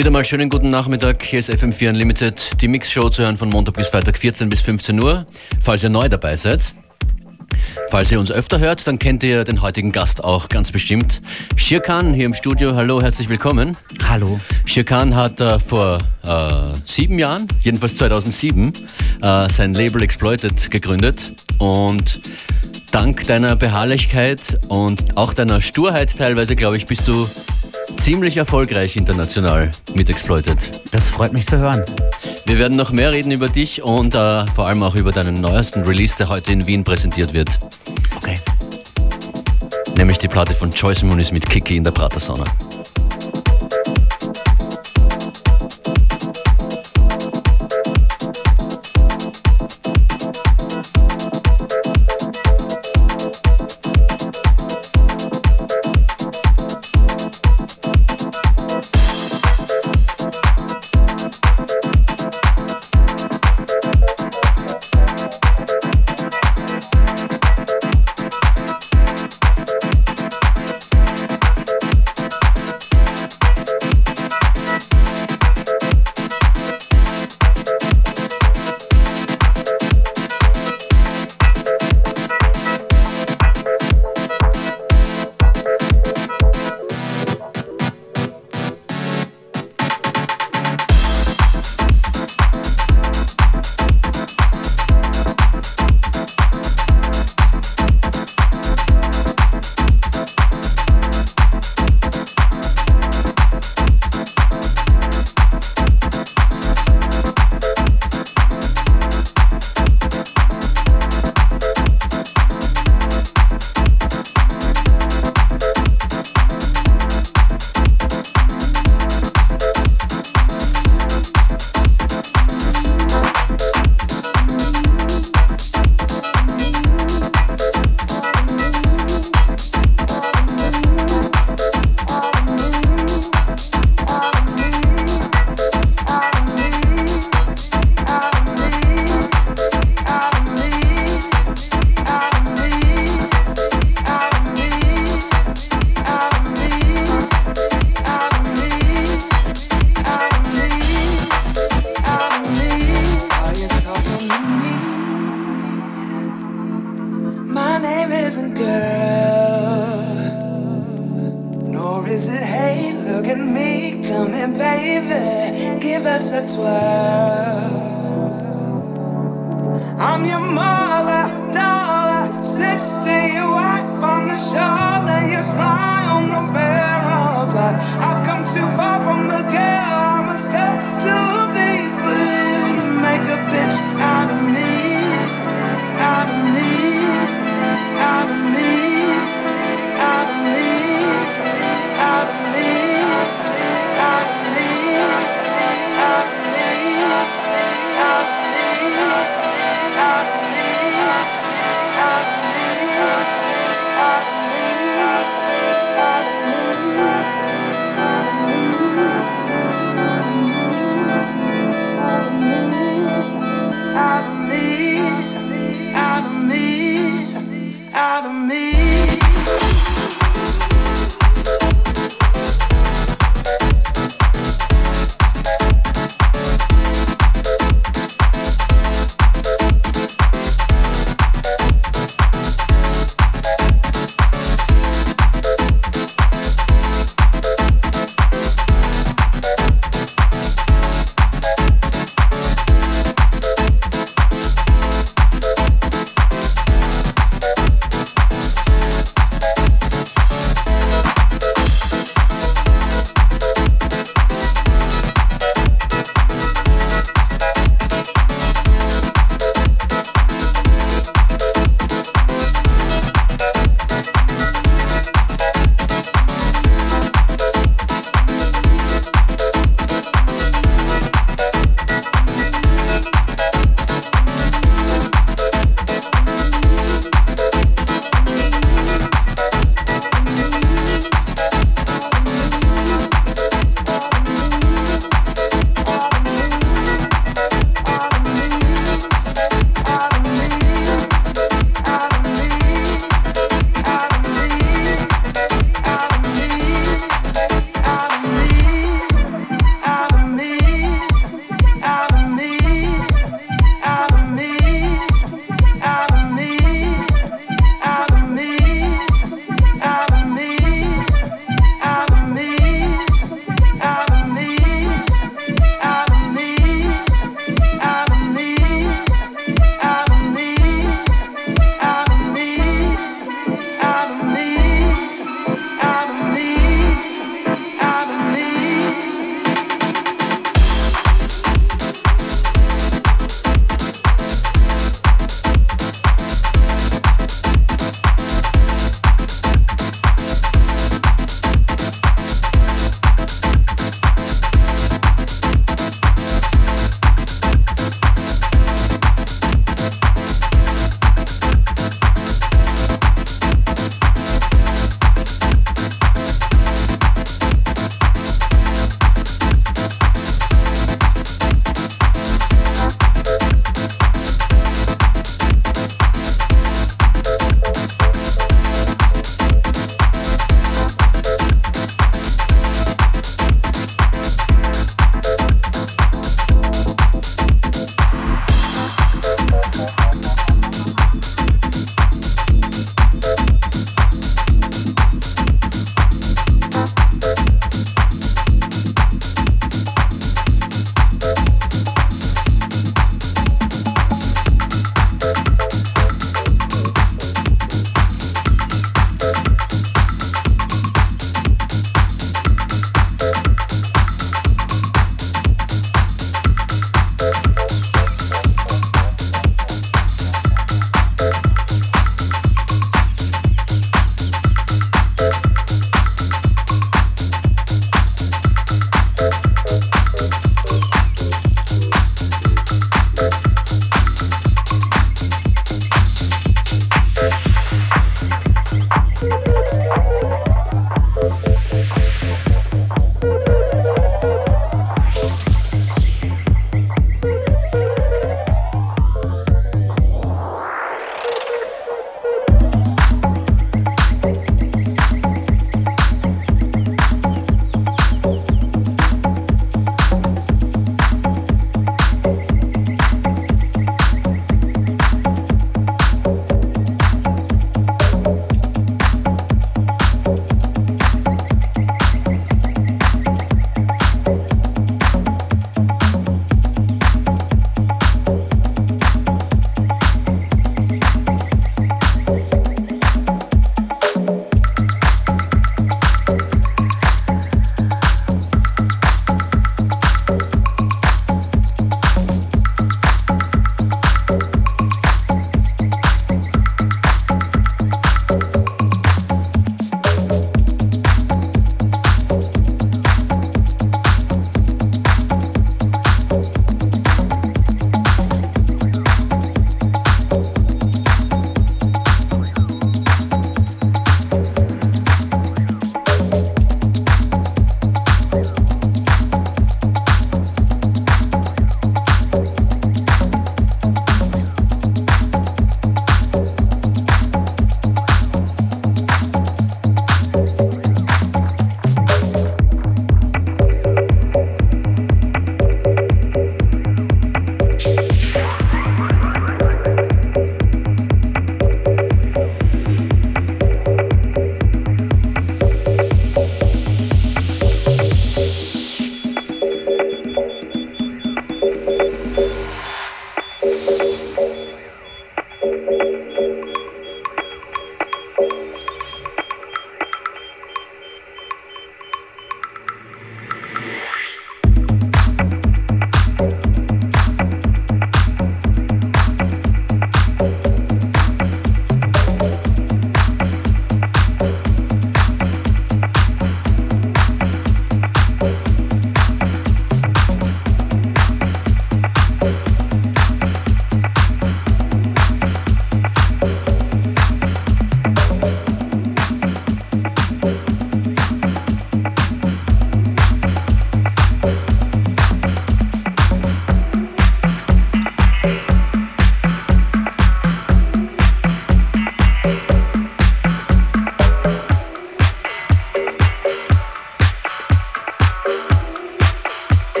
Wieder mal schönen guten Nachmittag. Hier ist FM4 Unlimited. Die Mix-Show zu hören von Montag bis Freitag 14 bis 15 Uhr. Falls ihr neu dabei seid. Falls ihr uns öfter hört, dann kennt ihr den heutigen Gast auch ganz bestimmt. Shirkan hier im Studio. Hallo, herzlich willkommen. Hallo. Shirkan hat äh, vor äh, sieben Jahren, jedenfalls 2007, äh, sein Label Exploited gegründet und dank deiner Beharrlichkeit und auch deiner Sturheit teilweise, glaube ich, bist du ziemlich erfolgreich international mit Exploited. Das freut mich zu hören. Wir werden noch mehr reden über dich und äh, vor allem auch über deinen neuesten Release, der heute in Wien präsentiert wird. Okay. Nämlich die Platte von Joyce Muniz mit Kiki in der Pratersauna.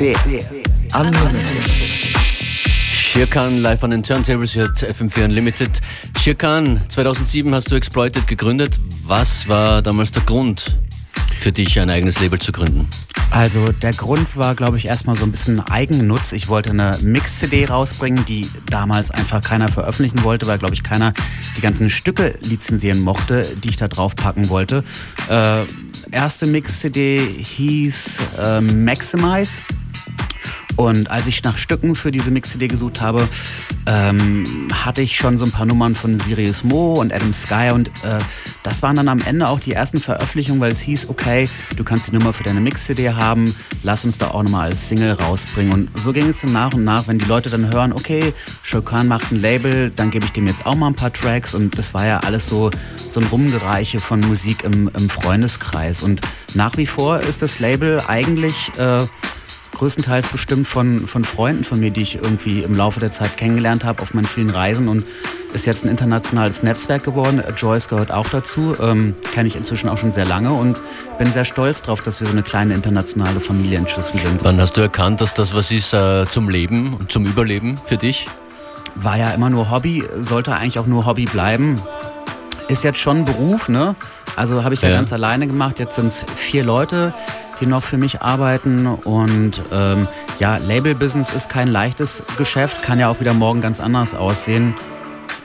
FM4 Unlimited. Shirkan live an den Turntables, hört FM4 Unlimited. Shirkan, 2007 hast du Exploited gegründet. Was war damals der Grund für dich, ein eigenes Label zu gründen? Also der Grund war, glaube ich, erstmal so ein bisschen Eigennutz. Ich wollte eine Mix-CD rausbringen, die damals einfach keiner veröffentlichen wollte, weil, glaube ich, keiner die ganzen Stücke lizenzieren mochte, die ich da drauf packen wollte. Äh, erste Mix-CD hieß äh, Maximize. Und als ich nach Stücken für diese Mix-CD gesucht habe, ähm, hatte ich schon so ein paar Nummern von Sirius Mo und Adam Sky und äh, das waren dann am Ende auch die ersten Veröffentlichungen, weil es hieß, okay, du kannst die Nummer für deine Mix-CD haben, lass uns da auch nochmal als Single rausbringen. Und so ging es dann nach und nach, wenn die Leute dann hören, okay, Shokan macht ein Label, dann gebe ich dem jetzt auch mal ein paar Tracks und das war ja alles so, so ein Rumgereiche von Musik im, im Freundeskreis. Und nach wie vor ist das Label eigentlich... Äh, größtenteils bestimmt von, von Freunden von mir, die ich irgendwie im Laufe der Zeit kennengelernt habe auf meinen vielen Reisen und ist jetzt ein internationales Netzwerk geworden. Joyce gehört auch dazu, ähm, kenne ich inzwischen auch schon sehr lange und bin sehr stolz darauf, dass wir so eine kleine internationale Familie inzwischen sind. Wann hast du erkannt, dass das was ist äh, zum Leben und zum Überleben für dich? War ja immer nur Hobby, sollte eigentlich auch nur Hobby bleiben. Ist jetzt schon Beruf, ne? Also habe ich ja, ja ganz alleine gemacht. Jetzt sind es vier Leute, die noch für mich arbeiten. Und ähm, ja, Label-Business ist kein leichtes Geschäft, kann ja auch wieder morgen ganz anders aussehen.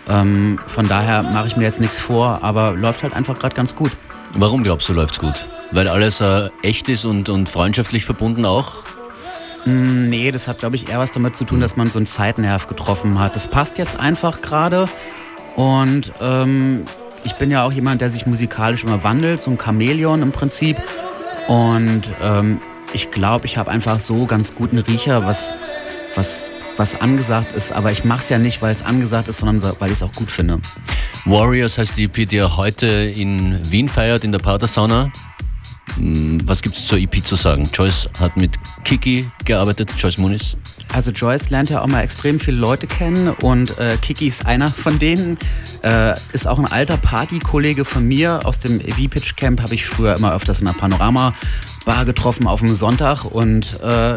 Ähm, von daher mache ich mir jetzt nichts vor, aber läuft halt einfach gerade ganz gut. Warum glaubst du, läuft's gut? Weil alles äh, echt ist und, und freundschaftlich verbunden auch? Mm, nee, das hat, glaube ich, eher was damit zu tun, dass man so einen Zeitnerv getroffen hat. Das passt jetzt einfach gerade. Und ähm, ich bin ja auch jemand, der sich musikalisch immer wandelt, so ein Chamäleon im Prinzip. Und ähm, ich glaube, ich habe einfach so ganz guten Riecher, was, was, was angesagt ist. Aber ich mache es ja nicht, weil es angesagt ist, sondern weil ich es auch gut finde. Warriors heißt die EP, die er heute in Wien feiert, in der Patersauna. Hm, was gibt es zur EP zu sagen? Joyce hat mit Kiki gearbeitet, Joyce Muniz. Also Joyce lernt ja auch mal extrem viele Leute kennen und äh, Kiki ist einer von denen. Äh, ist auch ein alter Partykollege von mir aus dem V-Pitch Camp. Habe ich früher immer öfters in der Panorama-Bar getroffen auf dem Sonntag und äh,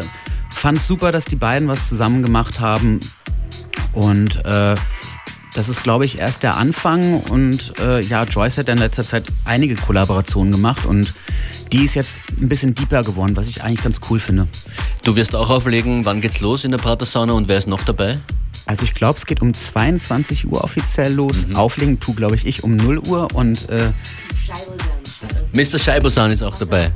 fand es super, dass die beiden was zusammen gemacht haben. Und äh, das ist, glaube ich, erst der Anfang. Und äh, ja, Joyce hat in letzter Zeit einige Kollaborationen gemacht und die ist jetzt ein bisschen deeper geworden, was ich eigentlich ganz cool finde. Du wirst auch auflegen, wann geht's los in der Pratersauna und wer ist noch dabei? Also ich glaube, es geht um 22 Uhr offiziell los. Mhm. Auflegen tu, glaube ich, ich um 0 Uhr und äh Mr. Scheibosan ist auch dabei.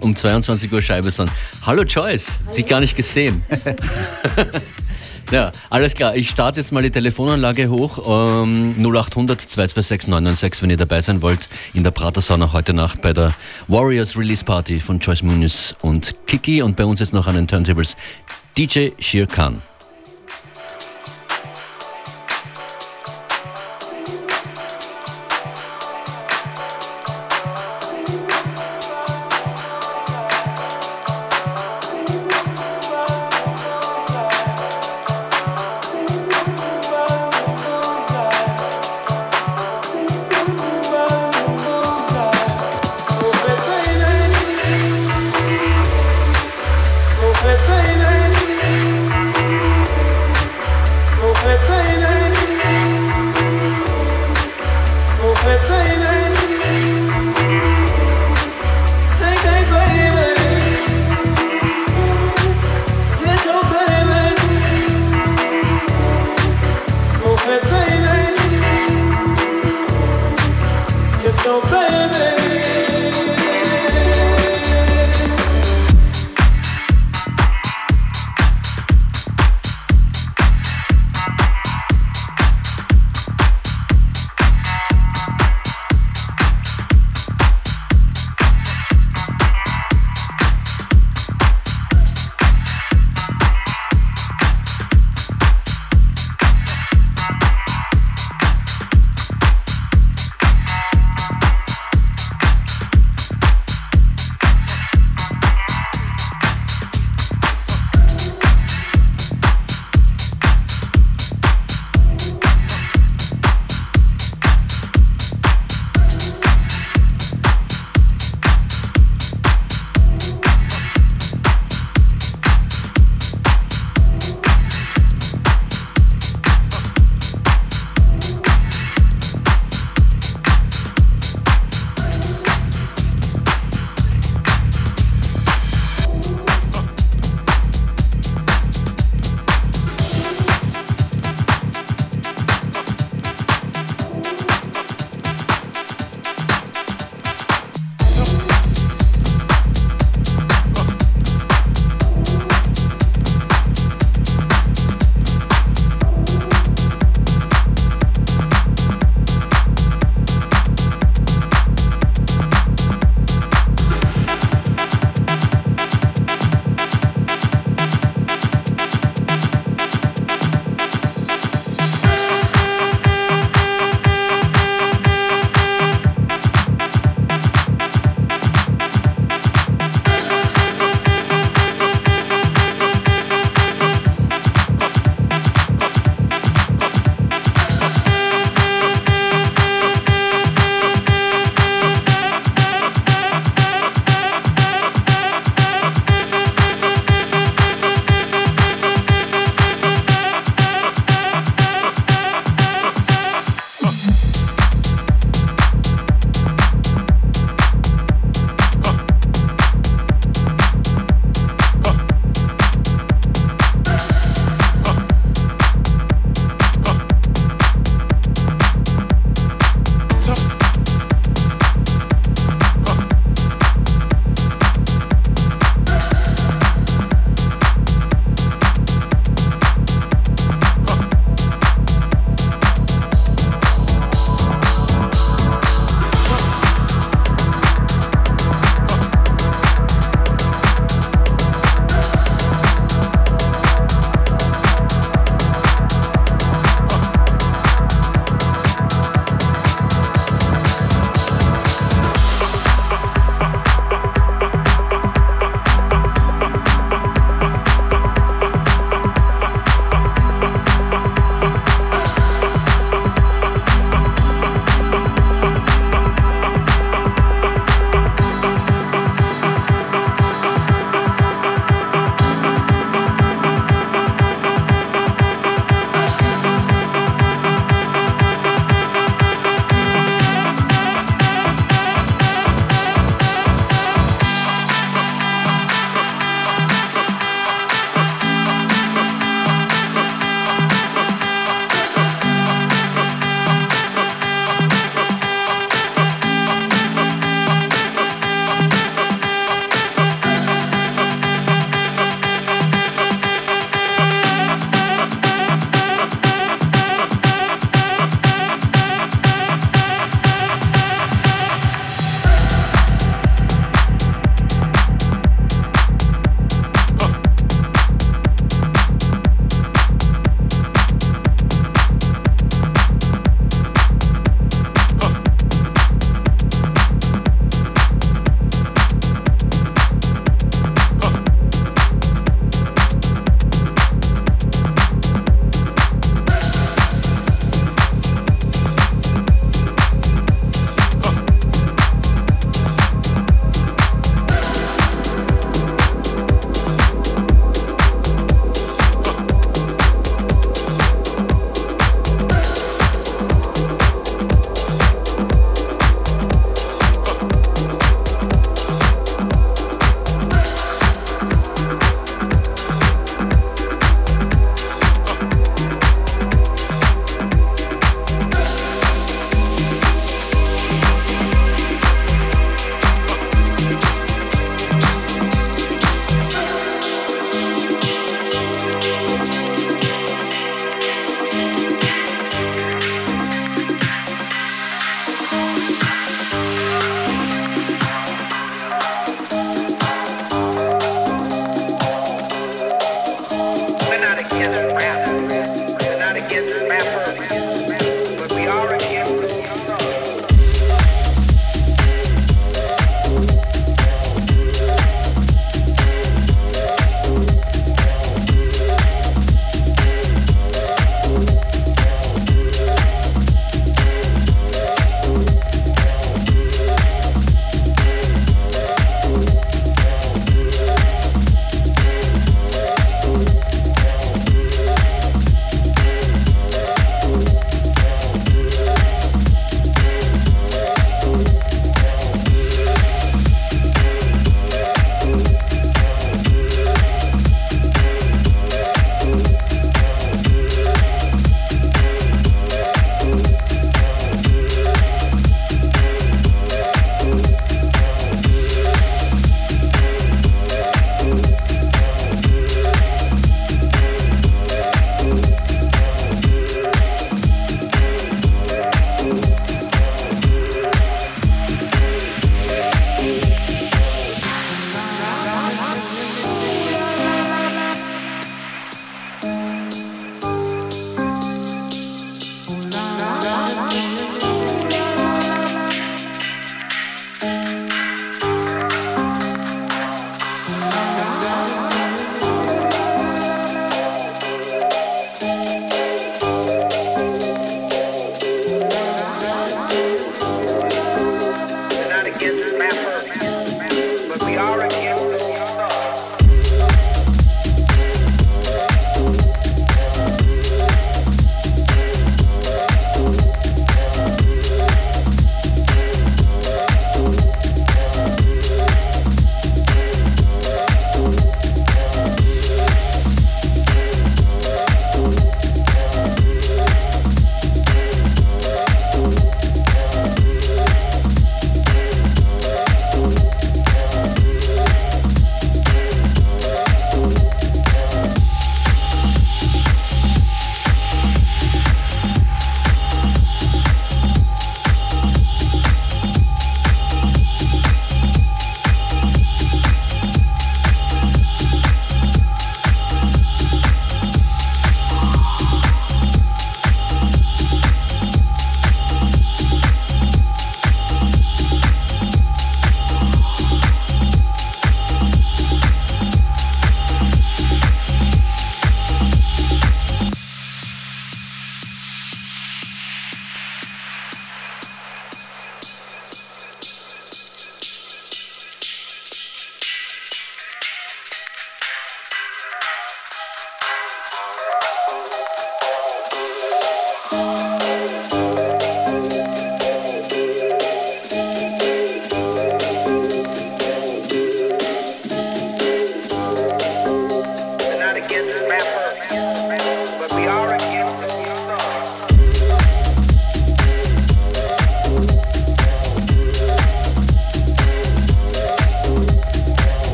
Um 22 Uhr Scheibosan. Hallo Joyce, Hallo. dich gar nicht gesehen. Ja, alles klar. Ich starte jetzt mal die Telefonanlage hoch. Ähm, 0800 226 996, wenn ihr dabei sein wollt, in der Pratersauna heute Nacht bei der Warriors Release Party von Joyce Muniz und Kiki. Und bei uns jetzt noch an den Turntables DJ Shir Khan.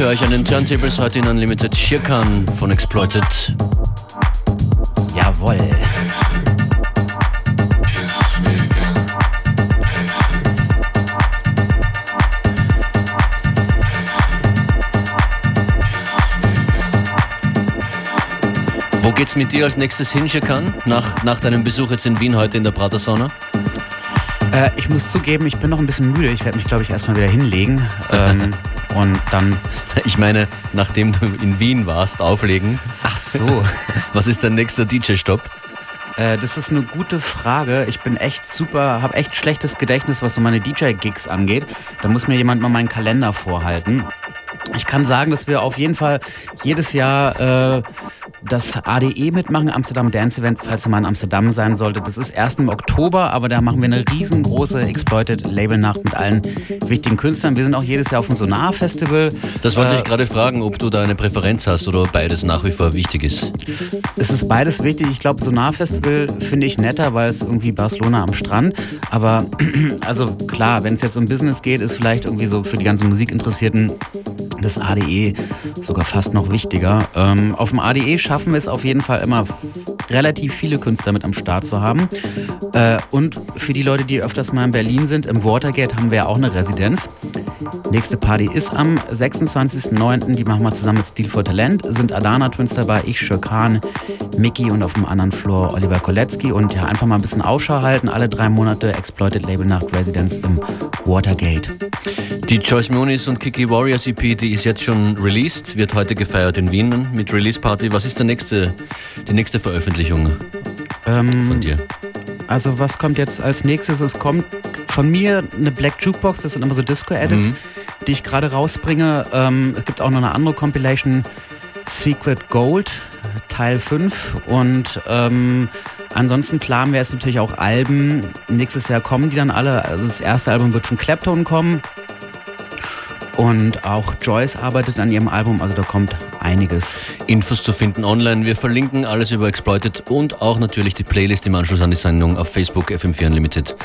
Für euch an den Turntables heute in Unlimited Shirkan von Exploited. Jawoll. Wo geht's mit dir als nächstes hin, Shirkan? Nach, nach deinem Besuch jetzt in Wien heute in der Prater Sauna? Äh, ich muss zugeben, ich bin noch ein bisschen müde. Ich werde mich, glaube ich, erstmal wieder hinlegen. Ähm, und dann. Ich meine, nachdem du in Wien warst, auflegen. Ach so. Was ist dein nächster DJ-Stopp? Äh, das ist eine gute Frage. Ich bin echt super, habe echt schlechtes Gedächtnis, was so meine DJ-Gigs angeht. Da muss mir jemand mal meinen Kalender vorhalten. Ich kann sagen, dass wir auf jeden Fall jedes Jahr äh, das ADE mitmachen, Amsterdam Dance Event, falls ihr mal in Amsterdam sein sollte. Das ist erst im Oktober, aber da machen wir eine riesengroße Exploited Label-Nacht mit allen wichtigen Künstlern. Wir sind auch jedes Jahr auf dem Sonar Festival. Das wollte äh, ich gerade fragen, ob du da eine Präferenz hast oder beides nach wie vor wichtig ist. Es ist beides wichtig. Ich glaube, Sonar Festival finde ich netter, weil es irgendwie Barcelona am Strand. Aber also klar, wenn es jetzt um Business geht, ist vielleicht irgendwie so für die ganzen Musikinteressierten das ADE sogar fast noch wichtiger. Ähm, auf dem ADE schaffen wir es auf jeden Fall immer relativ viele Künstler mit am Start zu haben. Äh, und für die Leute, die öfters mal in Berlin sind, im Watergate haben wir auch eine Residenz. Nächste Party ist am 26.09. Die machen wir zusammen mit Steel for Talent. Sind Adana Twins dabei, ich, Shirkan, Mickey und auf dem anderen Floor Oliver Kolecki. Und ja, einfach mal ein bisschen Ausschau halten. Alle drei Monate Exploited Label Nacht Residenz im Watergate. Die Joyce Muniz und Kiki Warriors EP, die ist jetzt schon released, wird heute gefeiert in Wien mit Release Party. Was ist der nächste, die nächste Veröffentlichung ähm, von dir? Also was kommt jetzt als nächstes? Es kommt von mir eine Black Jukebox, das sind immer so Disco-Edits, mhm. die ich gerade rausbringe. Ähm, es gibt auch noch eine andere Compilation, Secret Gold, Teil 5 und ähm, Ansonsten planen wir jetzt natürlich auch Alben. Nächstes Jahr kommen die dann alle. Also das erste Album wird von Clapton kommen. Und auch Joyce arbeitet an ihrem Album, also da kommt einiges. Infos zu finden online. Wir verlinken alles über Exploited und auch natürlich die Playlist im Anschluss an die Sendung auf Facebook FM4 Unlimited.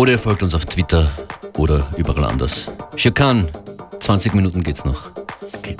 Oder ihr folgt uns auf Twitter oder überall anders. Shakan, 20 Minuten geht's noch. Okay.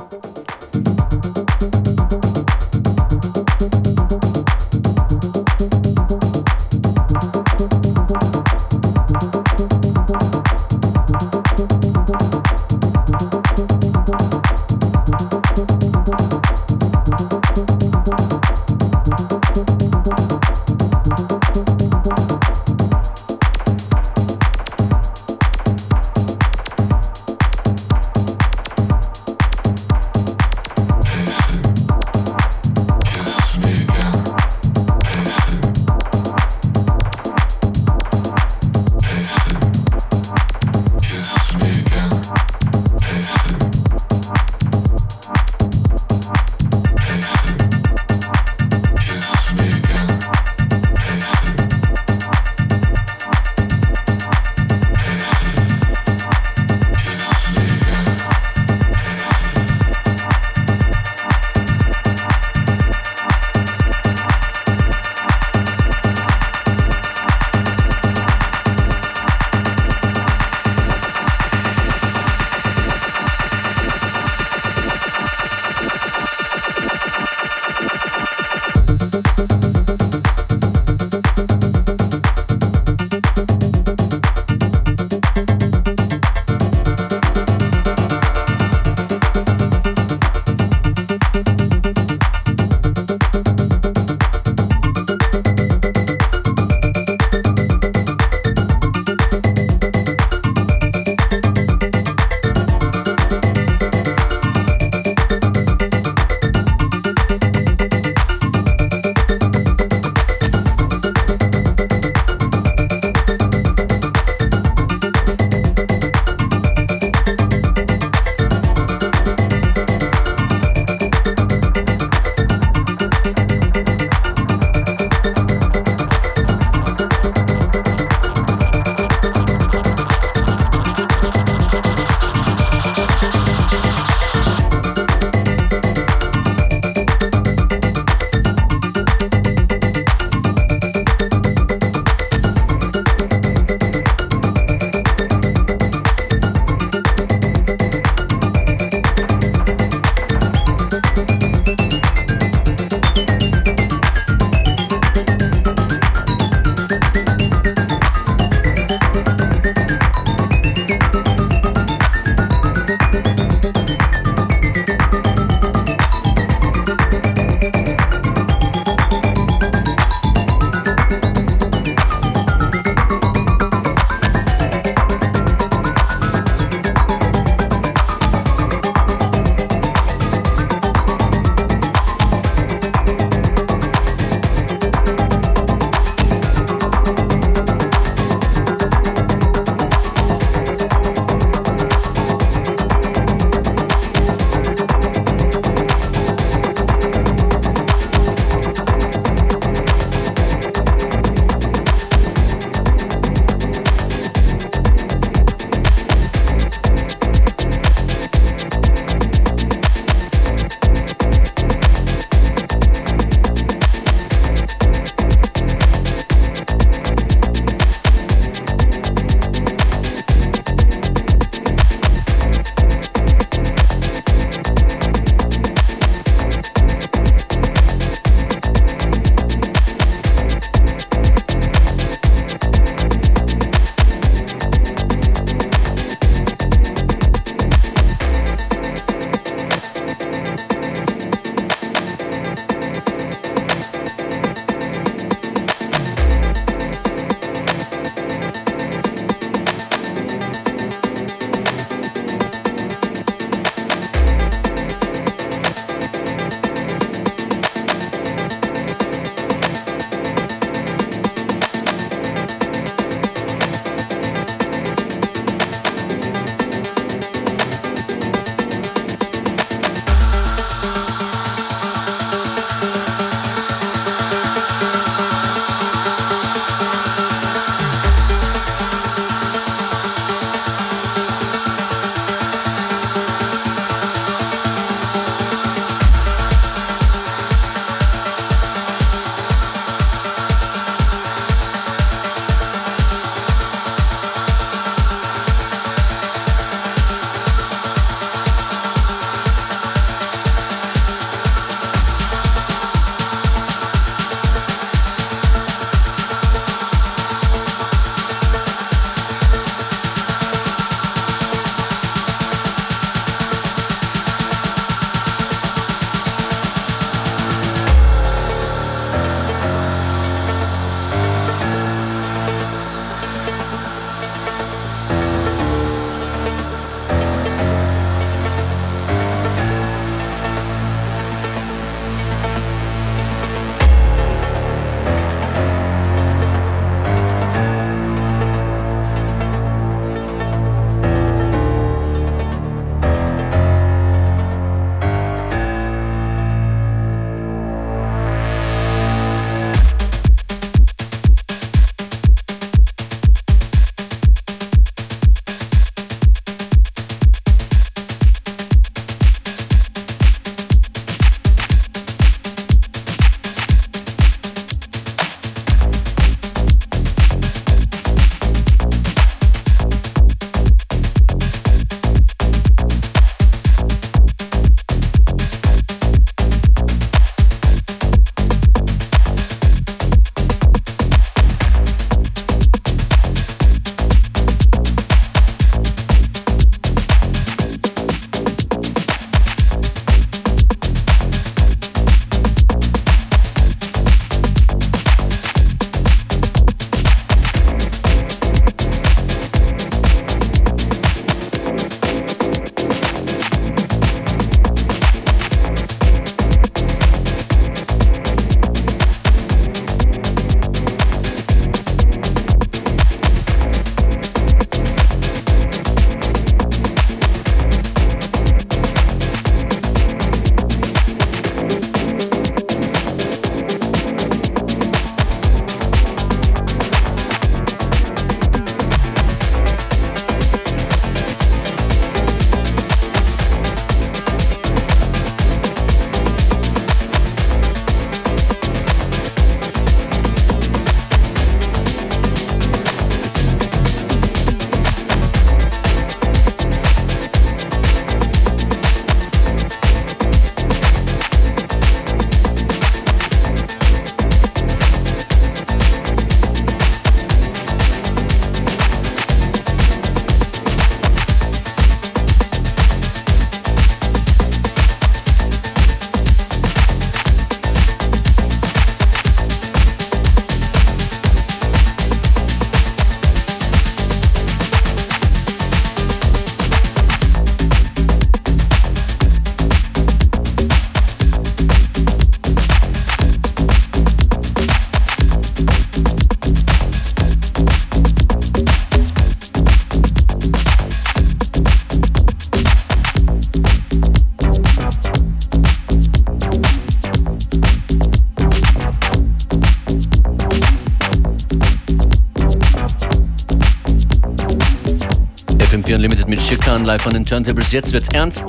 Shirkan live an den Turntables. Jetzt wird's ernst.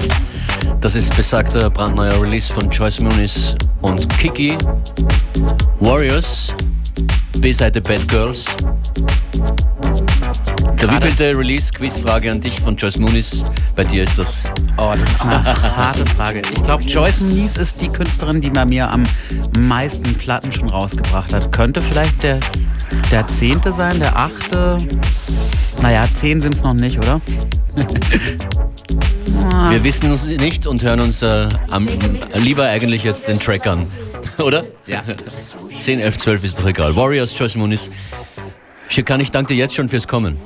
Das ist besagter brandneuer Release von Joyce Muniz und Kiki. Warriors, B-Seite Bad Girls. Der wievielte Release-Quizfrage an dich von Joyce Muniz? Bei dir ist das. Oh, das ist eine harte Frage. Ich glaube, Joyce Muniz ist die Künstlerin, die bei mir am meisten Platten schon rausgebracht hat. Könnte vielleicht der, der zehnte sein, der achte. Naja, zehn sind es noch nicht, oder? Wir wissen es nicht und hören uns äh, am, lieber eigentlich jetzt den Track an. Oder? Ja. 10, 11, 12 ist doch egal. Warriors, Joyce Muniz. Schirkan, ich danke dir jetzt schon fürs Kommen.